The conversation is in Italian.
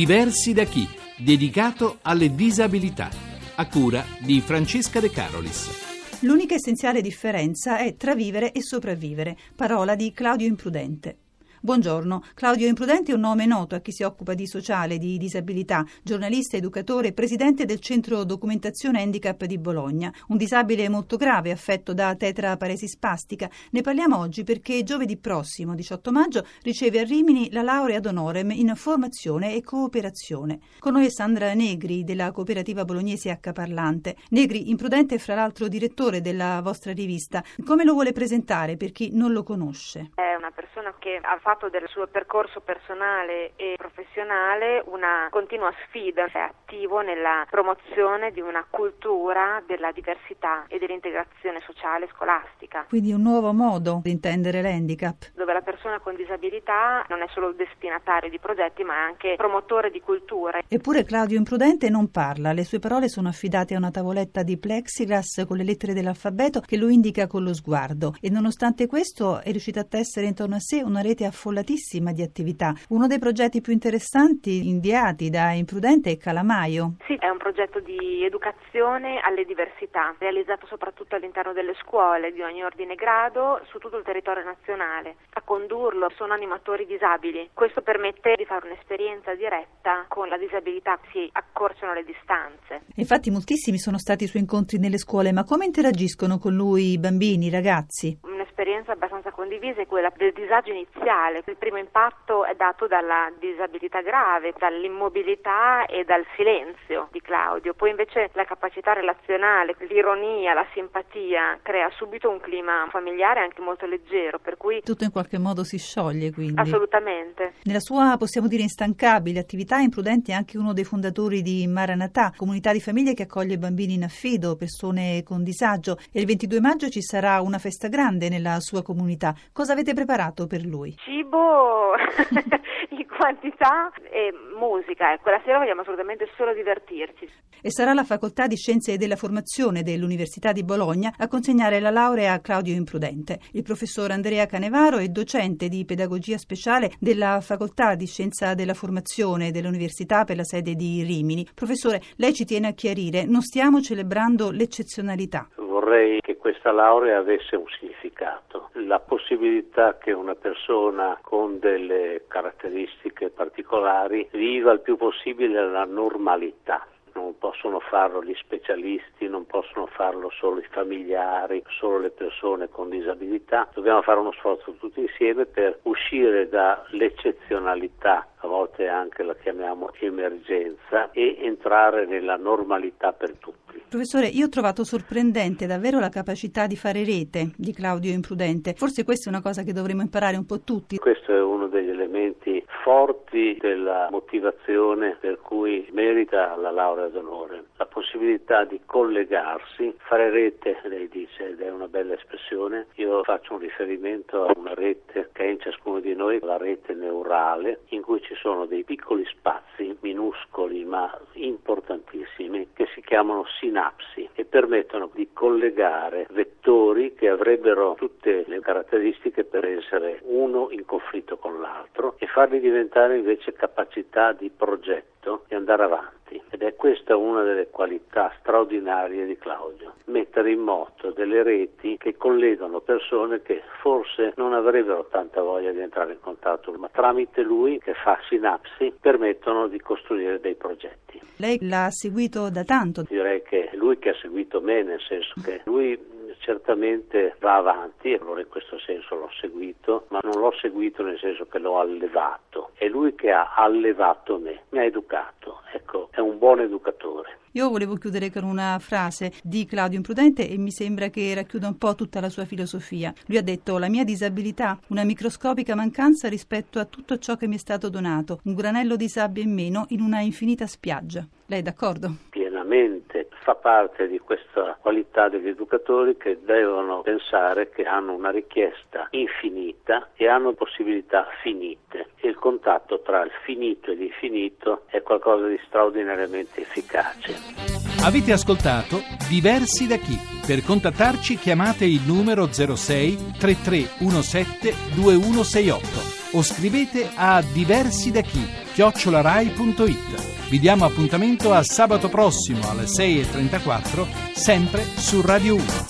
Diversi da chi? Dedicato alle disabilità. A cura di Francesca De Carolis. L'unica essenziale differenza è tra vivere e sopravvivere, parola di Claudio Imprudente. Buongiorno, Claudio Imprudenti è un nome noto a chi si occupa di sociale, di disabilità, giornalista, educatore, presidente del Centro Documentazione Handicap di Bologna, un disabile molto grave affetto da tetraparesi spastica. Ne parliamo oggi perché giovedì prossimo, 18 maggio, riceve a Rimini la laurea ad honorem in formazione e cooperazione. Con noi è Sandra Negri della cooperativa bolognese H Parlante. Negri, Imprudente è fra l'altro direttore della vostra rivista. Come lo vuole presentare per chi non lo conosce? È una persona che ha fatto fatto del suo percorso personale e professionale una continua sfida, è attivo nella promozione di una cultura della diversità e dell'integrazione sociale scolastica. Quindi un nuovo modo di intendere l'handicap. Dove la persona con disabilità non è solo destinatario di progetti ma è anche promotore di culture. Eppure Claudio Imprudente non parla, le sue parole sono affidate a una tavoletta di plexiglass con le lettere dell'alfabeto che lo indica con lo sguardo e nonostante questo è riuscito a tessere intorno a sé una rete affollatissima di attività. Uno dei progetti più interessanti inviati da Imprudente è Calamaio. Sì, è un progetto di educazione alle diversità, realizzato soprattutto all'interno delle scuole di ogni ordine e grado su tutto il territorio nazionale. A condurlo sono animatori disabili. Questo permette di fare un'esperienza diretta con la disabilità, si accorciano le distanze. Infatti moltissimi sono stati i suoi incontri nelle scuole, ma come interagiscono con lui i bambini, i ragazzi? Un'esperienza abbastanza condivisa è quella del disagio iniziale. Il primo impatto è dato dalla disabilità grave, dall'immobilità e dal silenzio di Claudio. Poi invece la capacità relazionale, l'ironia, la simpatia crea subito un clima familiare anche molto leggero, per cui tutto in qualche modo si scioglie quindi. Assolutamente. Nella sua possiamo dire instancabile attività Imprudenti è anche uno dei fondatori di Maranatà, comunità di famiglie che accoglie bambini in affido, persone con disagio e il 22 maggio ci sarà una festa grande nella sua comunità. Cosa avete preparato per lui? Cibo in quantità e musica. Ecco, la sera vogliamo assolutamente solo divertirci. E sarà la Facoltà di Scienze della Formazione dell'Università di Bologna a consegnare la laurea a Claudio Imprudente. Il professor Andrea Canevaro è docente di pedagogia speciale della Facoltà di Scienza della Formazione dell'Università per la sede di Rimini. Professore, lei ci tiene a chiarire, non stiamo celebrando l'eccezionalità. Vorrei che questa laurea avesse un significato, la possibilità che una persona con delle caratteristiche particolari viva il più possibile la normalità non possono farlo gli specialisti, non possono farlo solo i familiari, solo le persone con disabilità. Dobbiamo fare uno sforzo tutti insieme per uscire dall'eccezionalità, volte anche la chiamiamo emergenza, e entrare nella normalità per tutti. Professore, io ho trovato sorprendente davvero la capacità di fare rete di Claudio Imprudente. Forse questa è una cosa che dovremmo imparare un po' tutti. Questo è uno degli elementi forti della motivazione per cui merita la laurea d'onore. La possibilità di collegarsi, fare rete, lei dice, ed è una bella espressione. Io faccio un riferimento a una rete che è in ciascuno di noi, la rete neurale, in cui ci sono dei piccoli spazi minuscoli ma importantissimi che si chiamano sinapsi e permettono di collegare vettori che avrebbero tutte le caratteristiche per essere uno in conflitto con l'altro e farli diventare invece capacità di progetto e andare avanti. Ed è questa una delle qualità straordinarie di Claudio, mettere in moto delle reti che collegano persone che forse non avrebbero tanta voglia di entrare in contatto, ma tramite lui che fa sinapsi permettono di costruire dei progetti. Lei l'ha seguito da tanto? Direi che lui che ha seguito me, nel senso che lui certamente va avanti, allora in questo senso l'ho seguito, ma non l'ho seguito nel senso che l'ho allevato. È lui che ha allevato me, mi ha educato, ecco, è un buon educatore. Io volevo chiudere con una frase di Claudio Imprudente e mi sembra che racchiuda un po' tutta la sua filosofia. Lui ha detto la mia disabilità, una microscopica mancanza rispetto a tutto ciò che mi è stato donato, un granello di sabbia in meno in una infinita spiaggia. Lei è d'accordo? Pienamente fa parte di questa qualità degli educatori che devono pensare che hanno una richiesta infinita e hanno possibilità finite. Il contatto tra il finito e l'infinito è qualcosa di straordinariamente efficace. Avete ascoltato Diversi da chi? Per contattarci chiamate il numero 06 3317 2168 o scrivete a diversi da chi chiocciolarai.it. Vi diamo appuntamento a sabato prossimo alle 6.34, sempre su Radio 1.